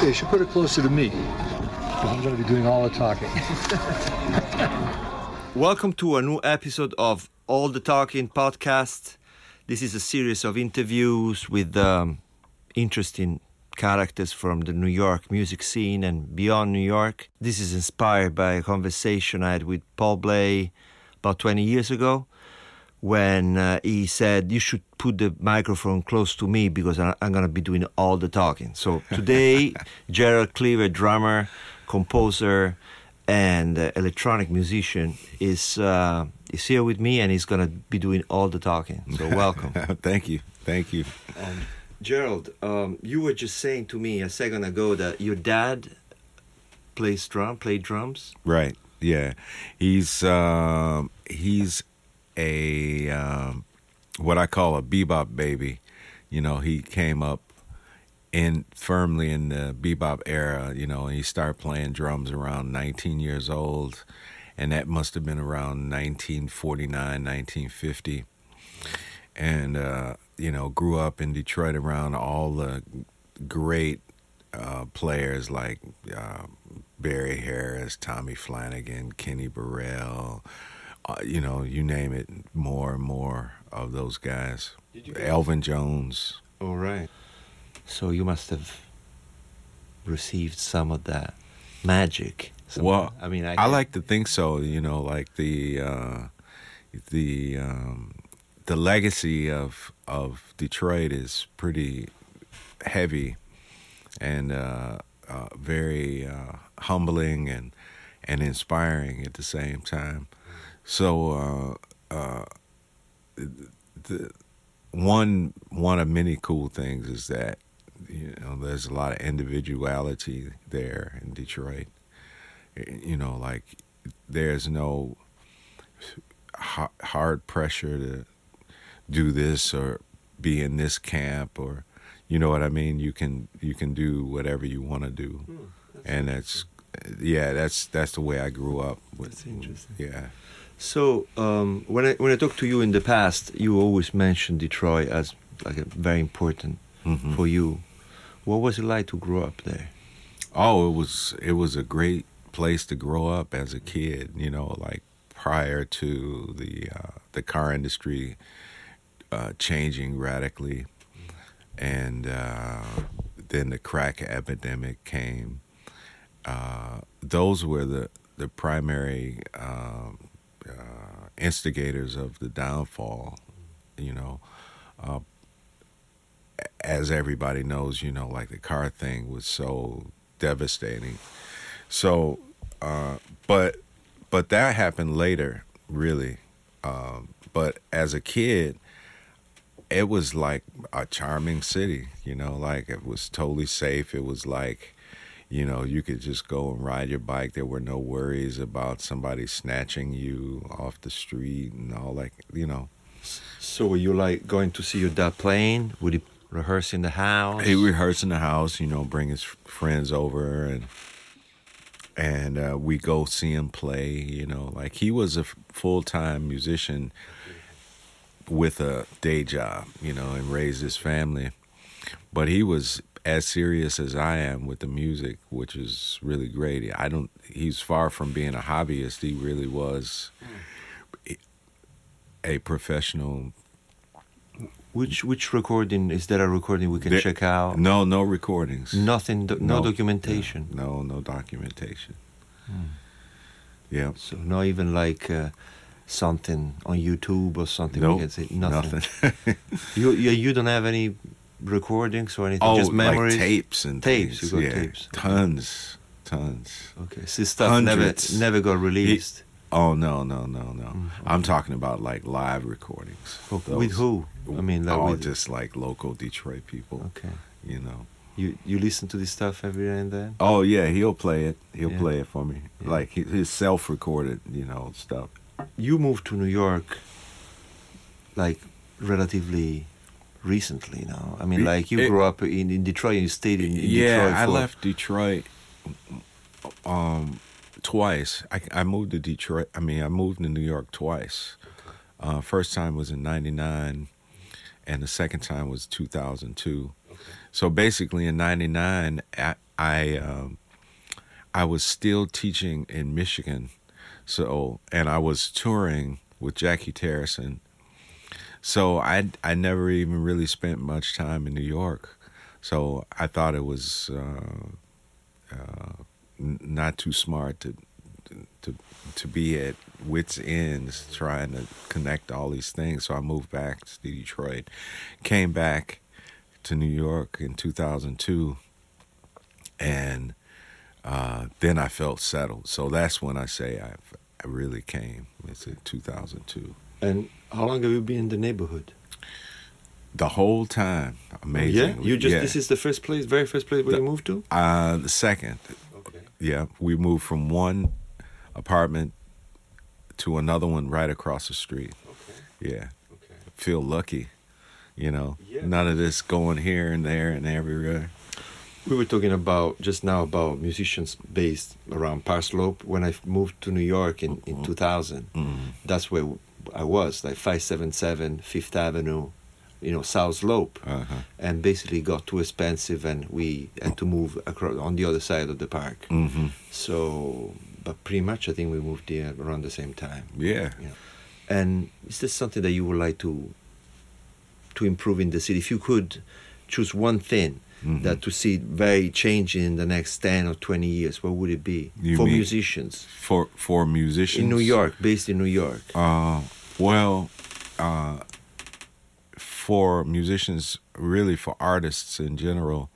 Okay, should put it closer to me. I'm going to be doing all the talking. Welcome to a new episode of All the Talking podcast. This is a series of interviews with um, interesting characters from the New York music scene and beyond New York. This is inspired by a conversation I had with Paul Bley about 20 years ago when uh, he said, You should put the microphone close to me because I- I'm going to be doing all the talking. So today, Gerald Cleaver, drummer, composer, and uh, electronic musician, is, uh, is here with me and he's going to be doing all the talking. So welcome. Thank you. Thank you. Um, Gerald, um, you were just saying to me a second ago that your dad plays drum, played drums. Right. Yeah. He's um he's a um what I call a bebop baby. You know, he came up in firmly in the bebop era, you know, and he started playing drums around 19 years old and that must have been around 1949, 1950. And uh, you know, grew up in Detroit around all the great uh, players like uh, Barry Harris, Tommy Flanagan, Kenny Burrell, uh, you know, you name it, more and more of those guys. Elvin Jones. All right. So you must have received some of that magic. Some- Well, I mean, I, I like to think so. You know, like the uh, the um, the legacy of of Detroit is pretty heavy and uh, uh, very uh, humbling and and inspiring at the same time. So uh, uh, the one one of many cool things is that you know there's a lot of individuality there in Detroit. You know, like there's no hard pressure to do this or be in this camp or you know what I mean. You can you can do whatever you want to do, and that's yeah that's that's the way I grew up. With, That's interesting. Yeah. So um, when I when I talked to you in the past, you always mentioned Detroit as like a very important Mhm. for you. What was it like to grow up there? Oh, it was it was a great place to grow up as a kid. You know, like prior to the uh, the car industry uh, changing radically, and uh, then the crack epidemic came. Uh, those were the the primary um, uh, instigators of the downfall. You know. Uh, as everybody knows, you know, like the car thing was so devastating. So, uh, but but that happened later, really. Um, but as a kid, it was like a charming city. You know, like it was totally safe. It was like, you know, you could just go and ride your bike. There were no worries about somebody snatching you off the street and all that. You know, So were you like going to see your dad playing? Would he rehearse in the house? He rehearsed in the house, you know, bring his friends over and and uh, we go see him play. You know, like he was a full time musician with a day job, you know, and raised his family. But he was as serious as I am with the music, which is really great. I don't. He's far from being a hobbyist. He really was a professional Which which recording is there? A recording we can There- check out? No, no recordings. Nothing. do- no, No. documentation. No, no documentation. Yeah. So not even like uh, something on YouTube or something. No, we can say nothing. nothing. You, you you don't have any recordings or anything. oh, just memories. like tapes and Tapes, things. you got yeah. tapes. Tons, tons. Okay, so stuff Hundreds. never never got released. Oh no, no, no, no. Mm, I'm talking about like live recordings. Okay, with who? I mean, like oh, with- just like local Detroit people. Okay. You know. You you listen to this stuff every now and then. Oh yeah, he'll play it. He'll Yeah. play it for me. Yeah. Like his self-recorded, you know, stuff. You moved to New York, like relatively recently now. I mean, like you it- grew up in, in Detroit. And you stayed in, in yeah, Detroit. I left Detroit um, twice. I, I moved to Detroit. I mean, I moved to New York twice. Uh, first time was in '99, and the second time was 2002. So basically, in '99, I I, um, I was still teaching in Michigan, so and I was touring with Jacky Terrasson. So I I never even really spent much time in New York. So I thought it was uh, uh, not too smart to to to be at wits ends trying to connect all these things. So I moved back to Detroit, came back to New York in 2002, and uh, then I felt settled. So that's when I say I I really came. It's in 2002. And how long have you been in the neighborhood? The whole time, amazing. Yeah, you just Yeah. this is the first place, very first place where The- you moved to. uh, the second. Okay. Yeah, we moved from one apartment to another one right across the street. Okay. Yeah, Okay. feel lucky, you know. Yeah. None of this going here and there and everywhere. We were talking about just now about musicians based around Park Slope. When I moved to New York in, in 2000, Mm. that's where I was, like 577 Fifth Avenue, you know, South Slope. Uh-huh. And basically got too expensive and we had to move across on the other side of the park. hmm So, but pretty much I think we moved there around the same time. Yeah. Yeah. And is this something that you would like to to improve in the city? If you could choose one thing Mhm. that to see it very changing in the next ten or twenty years, what would it be You for musicians For for musicians in New York, based in New York? Uh, well, uh, for musicians, really for artists in general,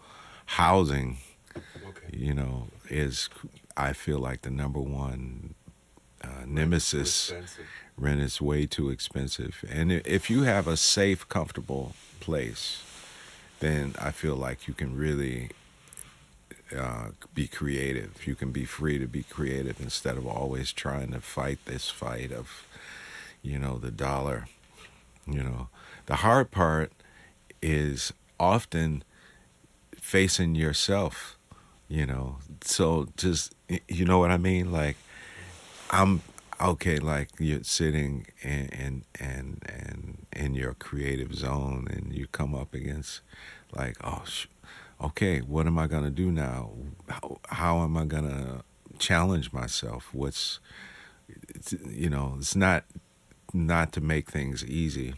housing, Okay. you know, is I feel like the number one uh, nemesis. Rent is way too expensive, and if you have a safe, comfortable place, then I feel like you can really uh, be creative. You can be free to be creative instead of always trying to fight this fight of, you know, the dollar. You know, the hard part is often facing yourself. You know, so just you know what I mean. Like, I'm okay. Like you're sitting and and and and in your creative zone, and you come up against like, oh, sh- okay, what am I gonna do now? How, how am I gonna challenge myself? What's it's, you know, it's not not to make things easy.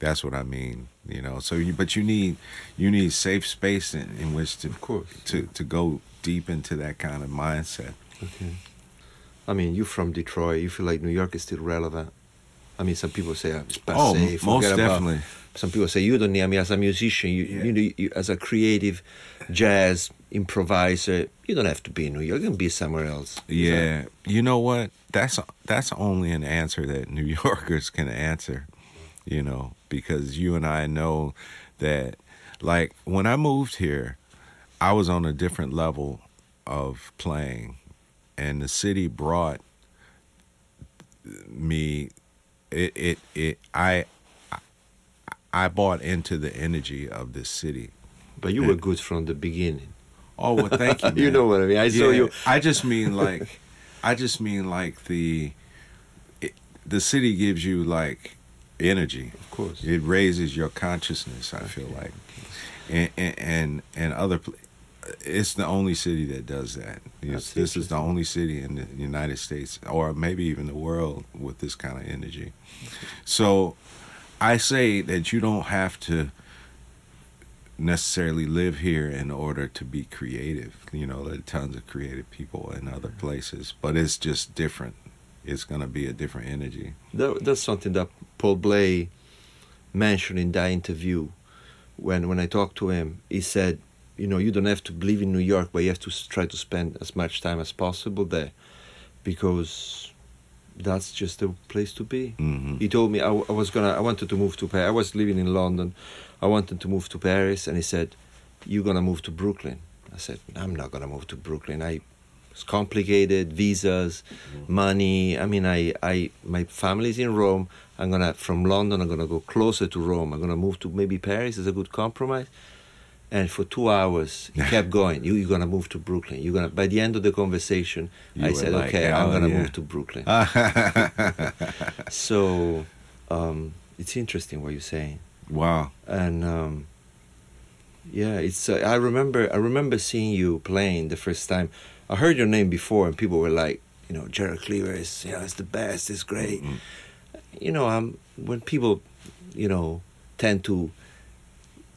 That's what I mean. You know, so you but you need you need safe space in, in which to Of course. to to go deep into that kind of mindset. Okay. I mean, you're from Detroit. You feel like New York is still relevant. I mean, some people say oh, it's passé. Oh, m- most forget about- definitely. Some people say you don't need. I mean, as a musician, you, Yeah. you, know, you as a creative jazz improviser, you don't have to be in New York. You can be somewhere else. Yeah, you know what? That's that's only an answer that New Yorkers can answer. You know, because you and I know that, like when I moved here, I was on a different level of playing, and the city brought me. It it it I. I bought into the energy of this city. But you were good from the beginning. Oh well, thank you. You know what I mean. I saw you. I just mean like, I just mean like the, it, the city gives you like energy. Of course. It raises your consciousness. I feel like, and and and, and other. It's the only city that does that. This is the only city in the United States, or maybe even the world, with this kind of energy. So, I say that you don't have to necessarily live here in order to be creative. You know, there are tons of creative people in other mm-hmm. places, but it's just different. It's going to be a different energy. That, that's something that Paul Bley mentioned in that interview. When when I talked to him, he said, you know, you don't have to live in New York, but you have to try to spend as much time as possible there, because that's just the place to be. hmm He told me I, I was gonna. I wanted to move to Paris. I was living in London. I wanted to move to Paris, and he said, "You're gonna move to Brooklyn." I said, "I'm not gonna move to Brooklyn. I, it's complicated, visas, money. I mean, I, I, my family's in Rome. I'm gonna from London. I'm gonna go closer to Rome. I'm gonna move to maybe Paris is a good compromise." And for two hours, he kept going. You, you're gonna move to Brooklyn. You're gonna. By the end of the conversation, You I said, like, "Okay, I'm "Oh, gonna yeah." move to Brooklyn." So um, it's interesting what you're saying, wow. and um, Yeah, it's. Uh, I remember. I remember seeing you playing the first time. I heard your name before, and people were like, you know, Gerald Cleaver is, you know, it's the best. It's great. Mhm. You know, um, when people, you know, tend to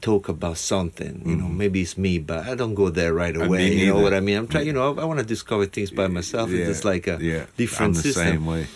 talk about something, you know, Mhm. maybe it's me, but I don't go there right Uh, away. You know what I mean? I'm trying. You know, I, I want to discover things by myself. Yeah, It's like a yeah, different I'm the system. same way.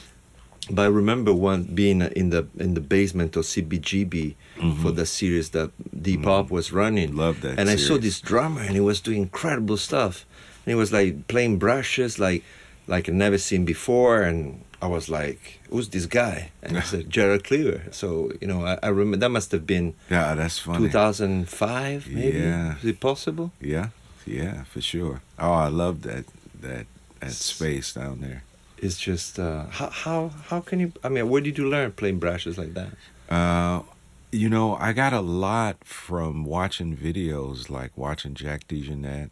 But I remember one being in the in the basement of CBGB for the series that Deep Pop was running. Mm-hmm. Love that And I saw this drummer, and he was doing incredible stuff. And he was like playing brushes, like like I'd never seen before. And I was like, "Who's this guy?" And he said, "Gerald Cleaver." So you know, I, I remember that must have been Yeah, that's funny. 2005, maybe. Yeah. Is it possible? Yeah, yeah, for sure. Oh, I love that that that space down there. It's just uh, how how how can you? I mean, where did you learn playing brushes like that? Uh, you know, I got a lot from watching videos, like watching Jack DeJohnette,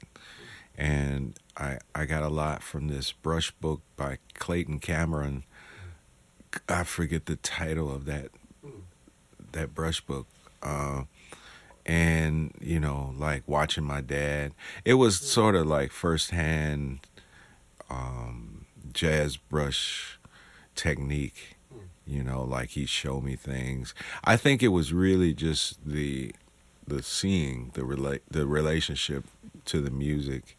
and I I got a lot from this brush book by Clayton Cameron. I forget the title of that that brush book. Uh, and you know, like watching my dad, it was sort of like firsthand um, jazz brush technique you know like he showed me things i think it was really just the the seeing the rela- the relationship to the music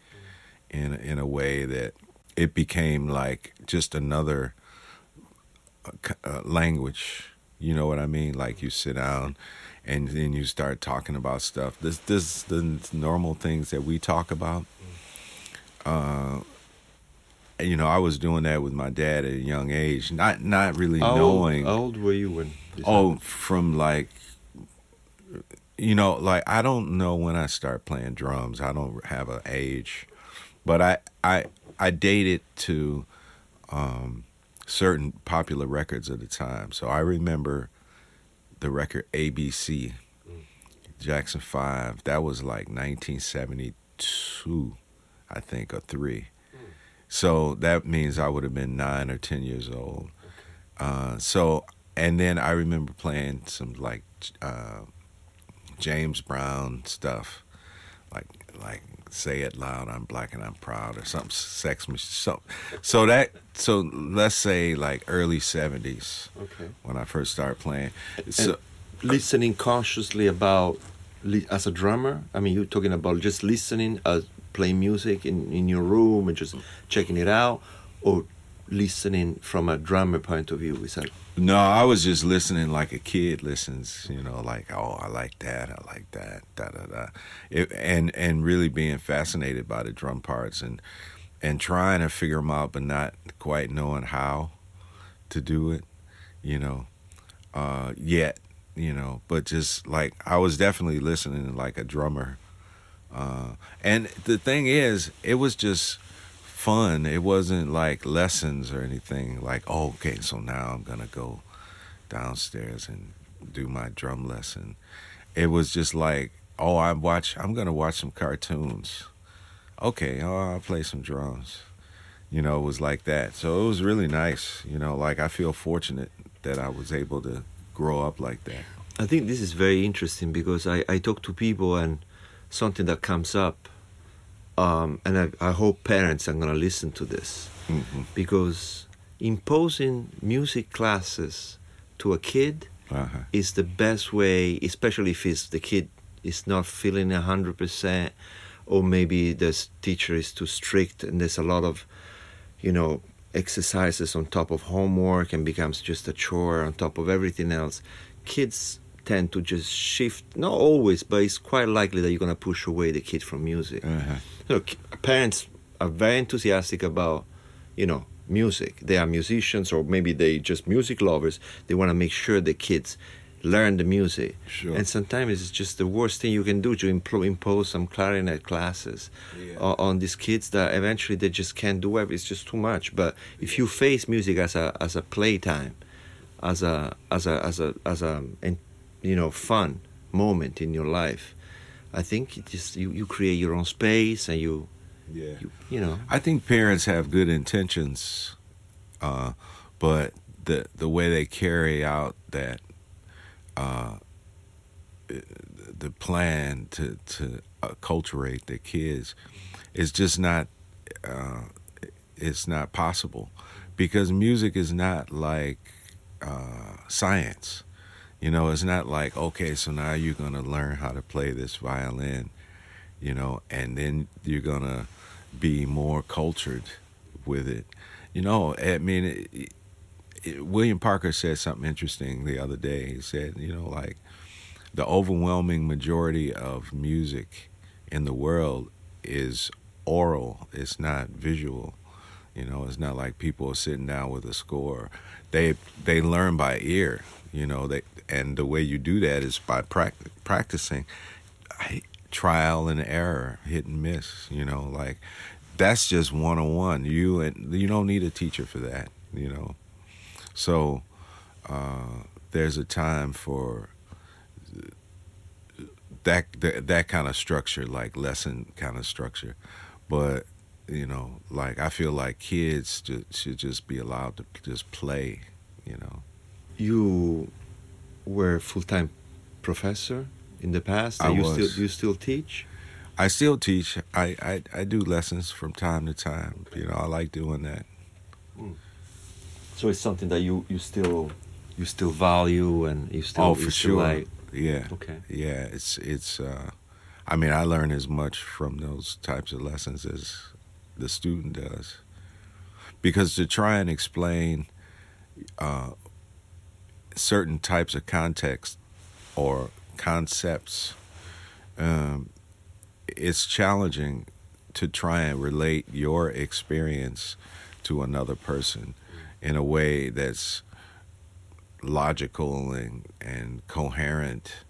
in in a way that it became like just another uh, uh, language you know what i mean like you sit down and then you start talking about stuff this this the normal things that we talk about uh you know, I was doing that with my dad at a young age, not not really How knowing. Old, how old were you when? Oh, from like, you know, like I don't know when I start playing drums. I don't have an age, but I I I dated to um, certain popular records at the time. So I remember the record ABC, Jackson Five. That was like 1972, I think, or three. So that means I would have been nine or ten years old. Uh, so and then I remember playing some like uh, James Brown stuff, like like "Say It Loud, I'm Black and I'm Proud" or something, sex. So, so that so let's say like early '70s Okay. when I first started playing. So listening consciously about as a drummer i mean you're talking about just listening uh, playing music in, in your room and just checking it out or listening from a drummer point of view is that? No, I was just listening like a kid listens, you know, like oh, I like that, I like that, da da da, it, and and really being fascinated by the drum parts and and trying to figure them out, but not quite knowing how to do it, you know, uh, yet, you know, but just like I was definitely listening like a drummer, uh, and the thing is, it was just fun. It wasn't like lessons or anything. Like, oh, okay, so now I'm gonna go downstairs and do my drum lesson. It was just like, oh, I watch. I'm gonna watch some cartoons. Okay, oh, I'll play some drums. You know, it was like that. So it was really nice. You know, like I feel fortunate that I was able to grow up like that. i think this is very interesting because i, I talk to people and something that comes up um, and I, I hope parents are going to listen to this hmm because imposing music classes to a kid Uh-huh. is the best way, especially if it's the kid is not feeling a hundred percent, or maybe the teacher is too strict and there's a lot of, you know, exercises on top of homework and becomes just a chore on top of everything else. Kids tend to just shift, not always, but it's quite likely that you're gonna push away the kid from music. Uh-huh. You know, parents are very enthusiastic about, you know, music. They are musicians or maybe they just music lovers. They want to make sure the kids learn the music. Sure. And sometimes it's just the worst thing you can do to impl- impose some clarinet classes Yeah. on, on these kids that eventually they just can't do it. It's just too much. But if you face music as a as a playtime, as a as a as a as a and, you know fun moment in your life, I think it just you, you create your own space and you Yeah. you, you know I think parents have good intentions, uh, but the the way they carry out that uh, the plan to to acculturate the kids is just not uh, it's not possible because music is not like uh, science. You know, it's not like okay, so now you're gonna learn how to play this violin, you know, and then you're gonna be more cultured with it. You know, I mean, it, it, William Parker said something interesting the other day. He said, you know, like the overwhelming majority of music in the world is oral, it's not visual. You know, it's not like people are sitting down with a score. They they learn by ear. You know, they and the way you do that is by prac- practicing, trial and error, hit and miss. You know, like that's just one on one. You and you don't need a teacher for that. You know, so uh, there's a time for that, that that kind of structure, like lesson kind of structure, but you know, like I feel like kids should just be allowed to just play, you know. You were full time professor in the past. I you was. still you still teach? I still teach. I, I I do lessons from time to time. You know, I like doing that. So it's something that you you still you still value and you still oh, for still sure. like. Yeah. Okay. Yeah. It's it's. Uh, I mean, I learn as much from those types of lessons as the student does, because to try and explain uh, certain types of context or concepts, um, it's challenging to try and relate your experience to another person in a way that's logical and, and coherent,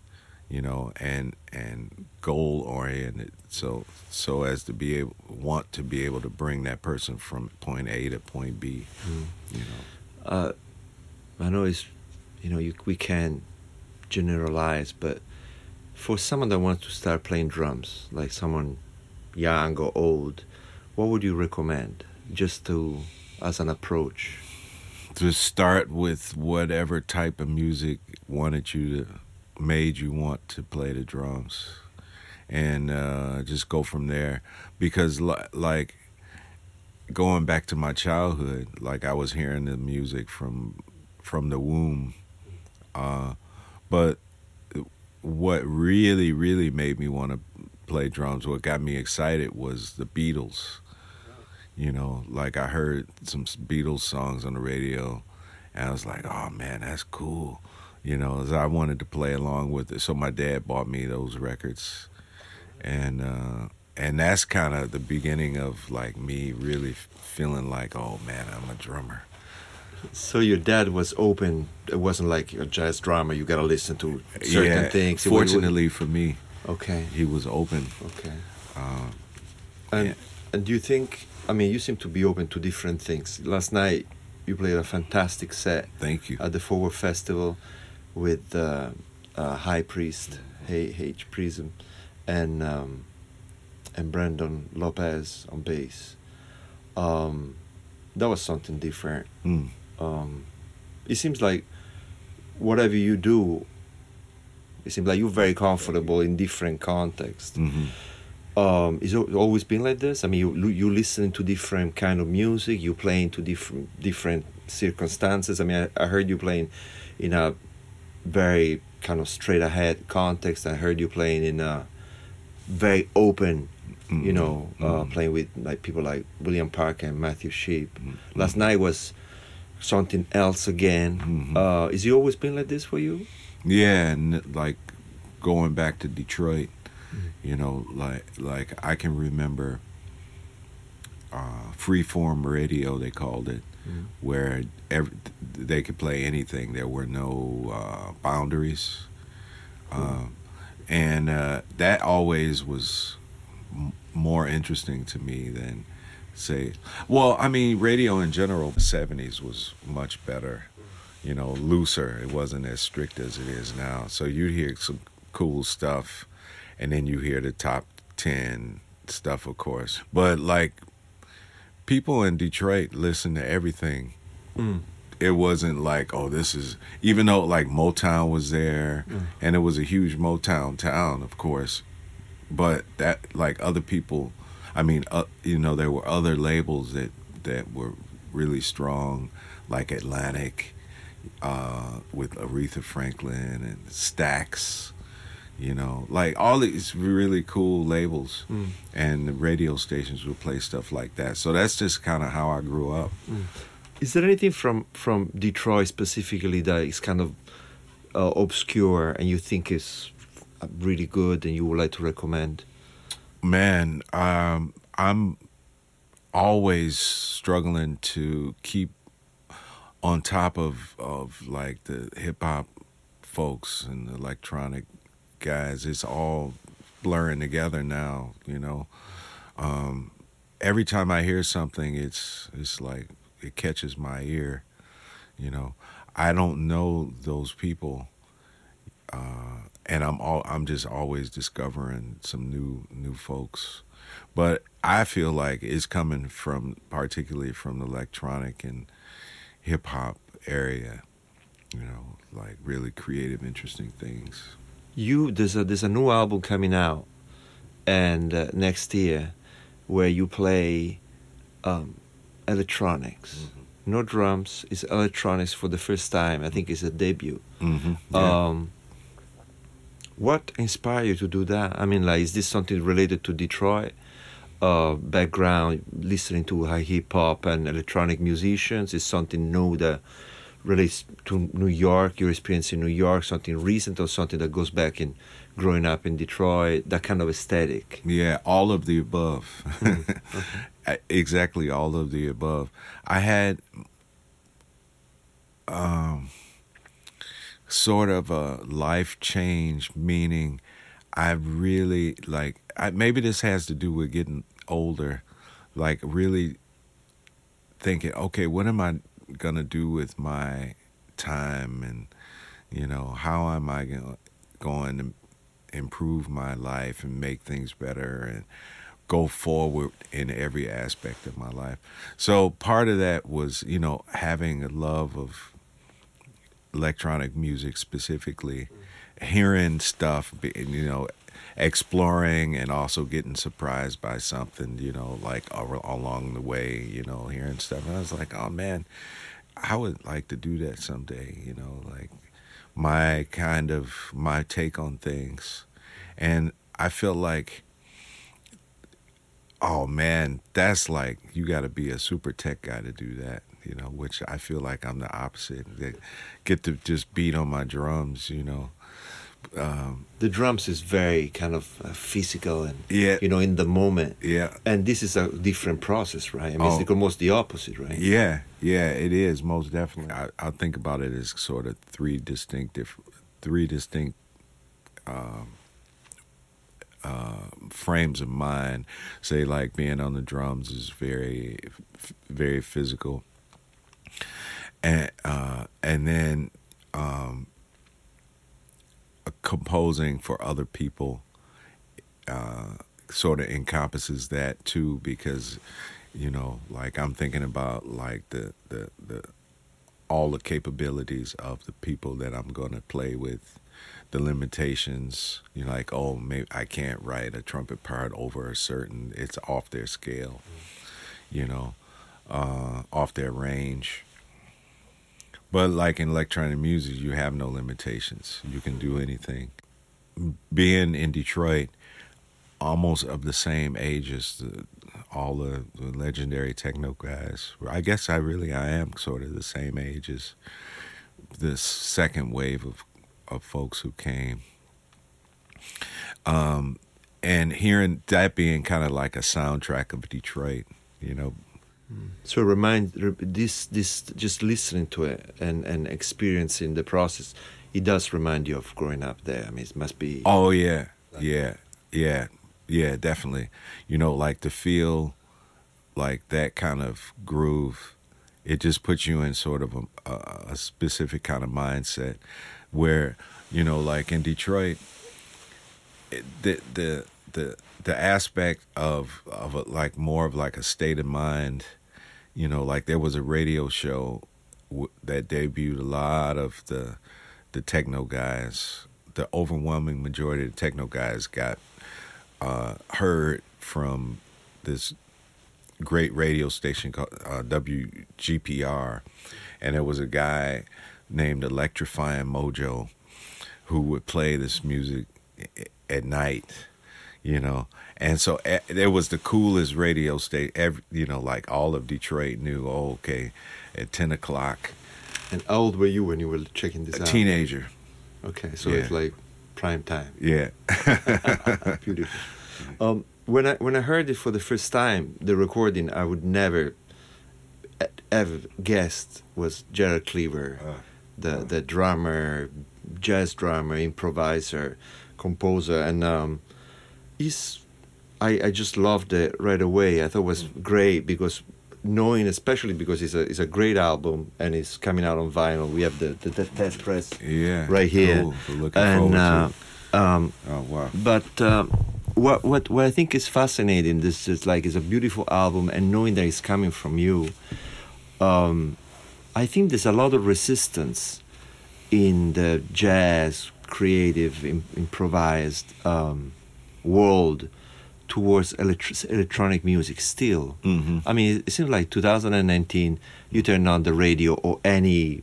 you know, and and goal oriented. So so as to be able want to be able to bring that person from point A to point B, you know. Uh, I know it's you know you, we can generalize, but for someone that wants to start playing drums, like someone young or old, what would you recommend? Just to as an approach? to start with whatever type of music wanted you to made you want to play the drums. And uh, just go from there. Because li- like going back to my childhood like i was hearing the music from from the womb uh, but what really really made me want to play drums what got me excited was the beatles you know, like I heard some Beatles songs on the radio, and I was like, "Oh man, that's cool," you know. As I wanted to play along with it, so my dad bought me those records, and uh, and that's kind of the beginning of like me really feeling like, "Oh man, I'm a drummer." So your dad was open. It wasn't like a jazz drama. You gotta listen to certain yeah, things. Fortunately for me, okay, he was open. okay. Uh, And Yeah. and do you think? I mean, you seem to be open to different things. Last night, you played a fantastic set thank you. at the Forward Festival with uh, uh, High Priest, H. H. Prism, and um, and Brandon Lopez on bass. Um, that was something different. Mm. Um, it seems like whatever you do, it seems like you're very comfortable in different contexts. hmm Um, is it always been like this? I mean, you you listen to different kind of music. You play into different different circumstances. I mean, I, I heard you playing in a very kind of straight ahead context. I heard you playing in a very open, you Mhm. know, uh, Mhm. playing with like people like William Parker and Matthew Shipp. Mhm. Last night was something else again. Mhm. Uh, is he always been like this for you? Yeah, and like going back to Detroit, Mm-hmm. you know, like like I can remember uh, freeform radio they called it, Mm. where every, they could play anything. There were no uh, boundaries, uh, and uh, that always was m- more interesting to me than say. Well, I mean, radio in general, the '70s was much better you know, looser. It wasn't as strict as it is now. So you hear some cool stuff, and then you hear the top 10 stuff, of course. But like, people in Detroit listen to everything. Mm. it wasn't like oh this is even though like Motown was there and it was a huge Motown town of course but that like other people I mean uh, you know there were other labels that that were really strong like Atlantic uh, with Aretha Franklin and Stax you know like all these really cool labels. And the radio stations would play stuff like that. So that's just kind of how I grew up. Is there anything from from Detroit specifically that is kind of uh, obscure and you think is really good and you would like to recommend? Man, um, I'm always struggling to keep on top of of like the hip hop folks and the electronic guys. It's all blurring together now, you know. Um, every time I hear something, it's it's like it catches my ear, you know. I don't know those people, uh, and I'm all I'm just always discovering some new new folks. But I feel like it's coming from particularly from the electronic and hip hop area, you know, like really creative, interesting things. You there's a there's a new album coming out, and uh, next year, where you play um, electronics, no drums. It's electronics for the first time. I think it's a debut. Mm-hmm. Um, what inspired you to do that? I mean, like, is this something related to Detroit uh, background, listening to high hip hop and electronic musicians? Is something new that relates to New York, your experience in New York, something recent or something that goes back in growing up in Detroit, that kind of aesthetic? Yeah, all of the above. exactly all of the above. I had um sort of a life change meaning I really like I maybe this has to do with getting older like really thinking okay what am I going to do with my time and you know how am I going going to improve my life and make things better and go forward in every aspect of my life. So part of that was, you know, having a love of electronic music specifically, hearing stuff, you know, exploring and also getting surprised by something, you know, like along the way, you know, hearing stuff. And I was like, oh man, I would like to do that someday, you know, like my kind of my take on things. And I feel like oh man, that's like you got to be a super tech guy to do that, you know. Which I feel like I'm the opposite. They get to just beat on my drums, you know. Um, The drums is very kind of uh, physical and Yeah. you know in the moment. yeah, And this is a different process, right? I mean, Oh. it's almost the opposite, right? yeah, yeah. It is most definitely. I, I think about it as sort of three distinct, diff- three distinct. Um, uh, frames of mind, say like being on the drums is very, f- very physical, and uh, and then um, composing for other people uh, sort of encompasses that too because you know like i'm thinking about like the the, the all the capabilities of the people that i'm going to play with the limitations you know like oh maybe i can't write a trumpet part over a certain it's off their scale you know uh, off their range but like in electronic music, you have no limitations. You can do anything. Being in Detroit, almost of the same age as the, all the, the legendary techno guys. I guess I really I am sort of the same age as this second wave of of folks who came. Um, and hearing that being kind of like a soundtrack of Detroit, you know, So remind this this just listening to it and and experiencing the process, it does remind you of growing up there. I mean, it must be. Oh yeah, yeah, yeah, yeah, definitely. You know, like to feel like that kind of groove, it just puts you in sort of a, a, a specific kind of mindset, where you know, like in Detroit, it, the the the the aspect of of a, like more of like a state of mind, you know, like there was a radio show w- that debuted a lot of the the techno guys. The overwhelming majority of the techno guys got uh, heard from this great radio station called uh, WGPR, and there was a guy named Electrifying Mojo who would play this music at night, you know. And so eh, it was the coolest radio station. Every, you know, like all of Detroit knew. Oh, okay, at ten o'clock, And how old were you when you were checking this a out? teenager. Okay, so Yeah. it's like prime time. Yeah, Beautiful. Um, when I when I heard it for the first time, the recording, I would never ever guessed was Gerald Cleaver, Uh, the the drummer, jazz drummer, improviser, composer, and um, he's. I, I just loved it right away. I thought it was great because knowing, especially because it's a it's a great album and it's coming out on vinyl. We have the the, the test press yeah. right here, Cool. Looking and forward uh, to. um, Oh wow. but um, what what what I think is fascinating, this is like it's a beautiful album, and knowing that it's coming from you, um, I think there's a lot of resistance in the jazz, creative, im- improvised um, world towards electr- electronic music. Still, Mhm. I mean, it seems like 2019. You turn on the radio or any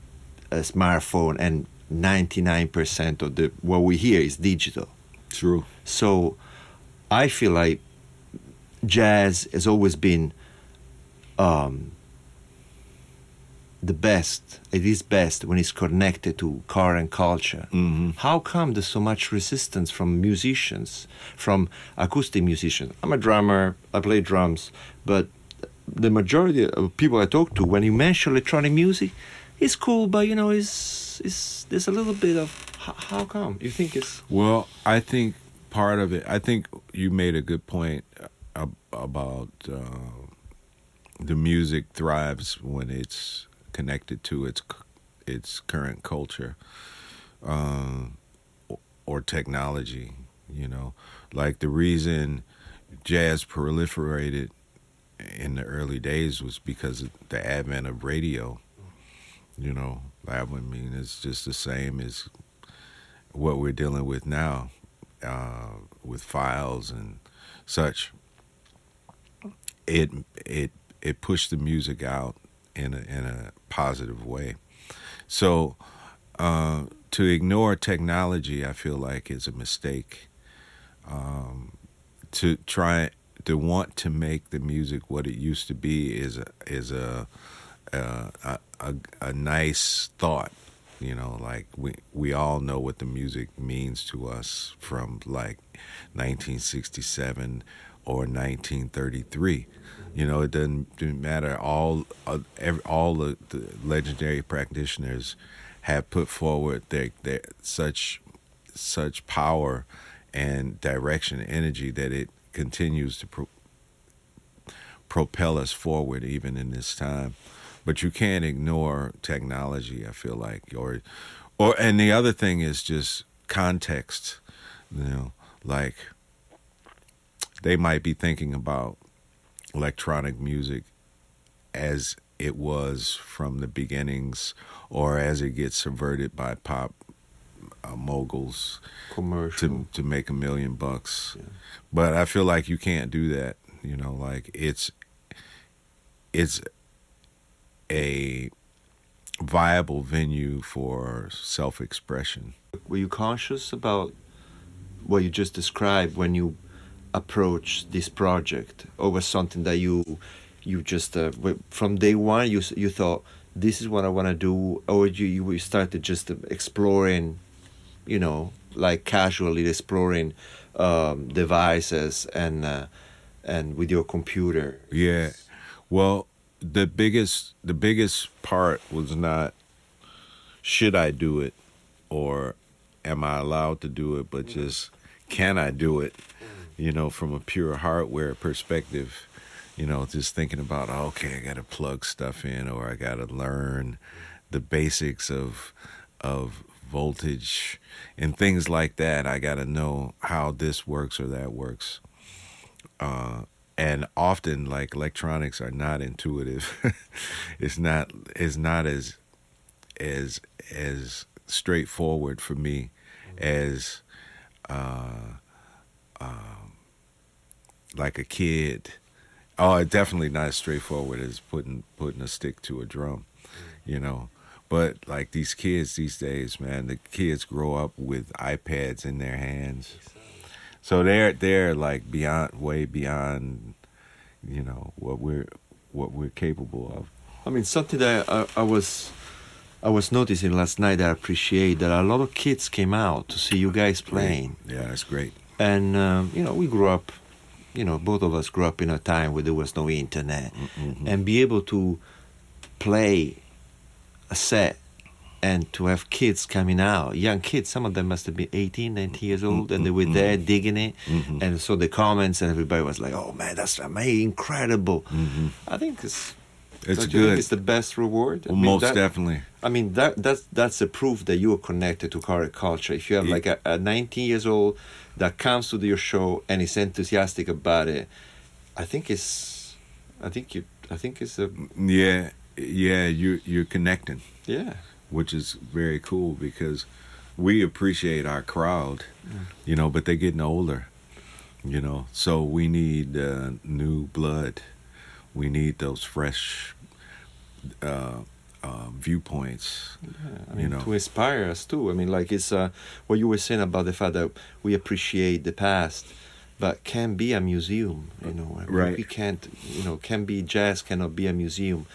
uh, smartphone, and 99% of the what we hear is digital. True. So I feel like jazz has always been um, the best. It is best when it's connected to current culture. Mhm. How come there's so much resistance from musicians, from acoustic musicians? I'm a drummer. I play drums, but the majority of people I talk to, when you mention electronic music, it's cool, but you know, it's, it's there's a little bit of how, how come you think it's Well, I think part of it. I think you made a good point about uh, the music thrives when it's connected to its its current culture uh, or- technology. You know, like the reason jazz proliferated in the early days was because of the advent of radio. You know, I mean, it's just the same as what we're dealing with now uh, with files and such. It it it pushed the music out in a, in a positive way. So uh, to ignore technology, I feel like is a mistake. Um, to try to want to make the music what it used to be is a is a a, a, a, a nice thought you know like we we all know what the music means to us from like 1967 or 1933 you know it doesn't, doesn't matter. All uh, every, all the, the legendary practitioners have put forward their, their such such power and direction and energy that it continues to pro- propel us forward even in this time. But you can't ignore technology i feel like or or and the other thing is just context you know like they might be thinking about electronic music as it was from the beginnings or as it gets subverted by pop uh, moguls commercial. to to make a million bucks. Yeah. But I feel like you can't do that. You know, like it's it's a viable venue for self expression. Were you conscious about what you just described when you approached this project, was something that you you just uh, from day one you you thought this is what I want to do, or you you started just exploring, you know, like casually exploring um, devices and uh, and with your computer. Yeah. Well, the biggest the biggest part was not should I do it or am I allowed to do it, but just can I do it? You know, from a pure hardware perspective, you know, just thinking about oh, okay, I got to plug stuff in or I got to learn the basics of of voltage and things like that. I got to know how this works or that works uh, and often like electronics are not intuitive. it's not it's not as as as straightforward for me as uh, um, like a kid. Oh, definitely not as straightforward as putting putting a stick to a drum, you know. But like these kids these days, man, the kids grow up with iPads in their hands, so they're they're like beyond, way beyond, you know, what we're what we're capable of. I mean, something that I, I was I was noticing last night that I appreciate that a lot of kids came out to see you guys playing, Yeah, that's great. and um, you know we grew up, you know both of us grew up in a time where there was no internet, mm-hmm. and be able to play a set and to have kids coming out, young kids, some of them must have been 18, 19 years old, and they were there mm-hmm. digging it. Mm-hmm. And so the comments and everybody was like, oh man, that's amazing, incredible. I think it's, It's don't good. It's the best reward. I Well, mean, most that- definitely. I mean that that's that's a proof that you are connected to current culture. If you have like a, a 19 years old that comes to your show and is enthusiastic about it, I think it's, I think you, I think it's a Yeah, yeah, you you're connecting. yeah. which is very cool because we appreciate our crowd, you know, but they're getting older, you know, so we need uh, new blood. We need those fresh uh, uh, viewpoints. I mean, You know. to inspire us too. I mean, like it's uh, what you were saying about the fact that we appreciate the past, but can be a museum. You know, I mean, Right. We can't. You know, can be jazz cannot be a museum.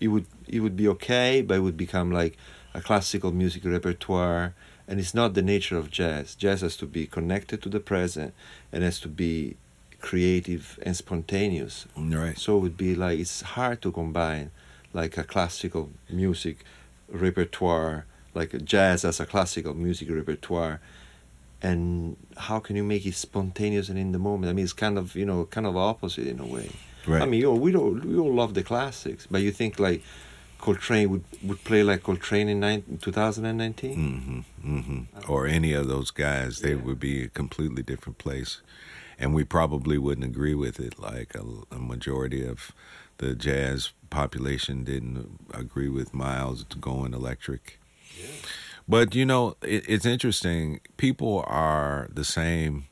It would it would be okay, but it would become like a classical music repertoire, and it's not the nature of jazz. Jazz has to be connected to the present, and has to be creative and spontaneous. Right. So it would be like it's hard to combine like a classical music repertoire, like jazz as a classical music repertoire. And how can you make it spontaneous and in the moment? I mean, it's kind of you know kind of opposite in a way. Right. I mean, you know, we don't we all love the classics, but you think like Coltrane would would play like Coltrane in nine, 2019? hmm hmm Or any of those guys, they Yeah. would be a completely different place. And we probably wouldn't agree with it like a, a majority of the jazz population didn't agree with Miles going electric. But you know, it, it's interesting. People are the same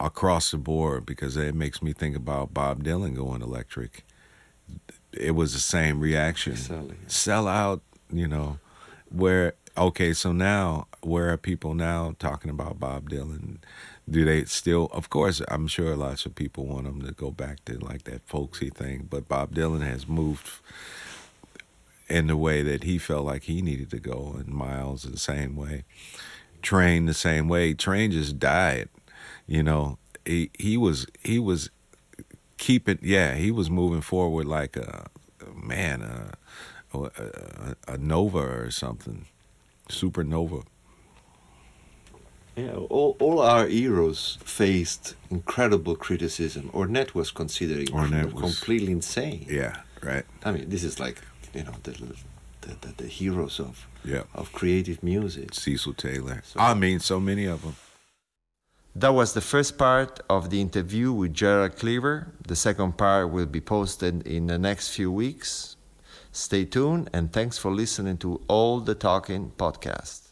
across the board because it makes me think about Bob Dylan going electric. It was the same reaction. Exactly. Sell out, you know. Where okay, so now where are people now talking about Bob Dylan? Do they still? Of course, I'm sure lots of people want him to go back to like that folksy thing, but Bob Dylan has moved in the way that he felt like he needed to go, and Miles the same way. Trane the same way. Trane just died. You know, he he was he was keeping. Yeah, he was moving forward like a, a man, a, a, a nova or something, supernova. Yeah, all, all our heroes faced incredible criticism. Ornette was considered Ornette incre- was- completely insane. Yeah, right. I mean, this is like you know the the, the, the heroes of Yeah, of creative music. Cecil Taylor. So- I mean, so many of them. That was the first part of the interview with Gerald Cleaver. The second part will be posted in the next few weeks. Stay tuned and thanks for listening to All the Talking podcast.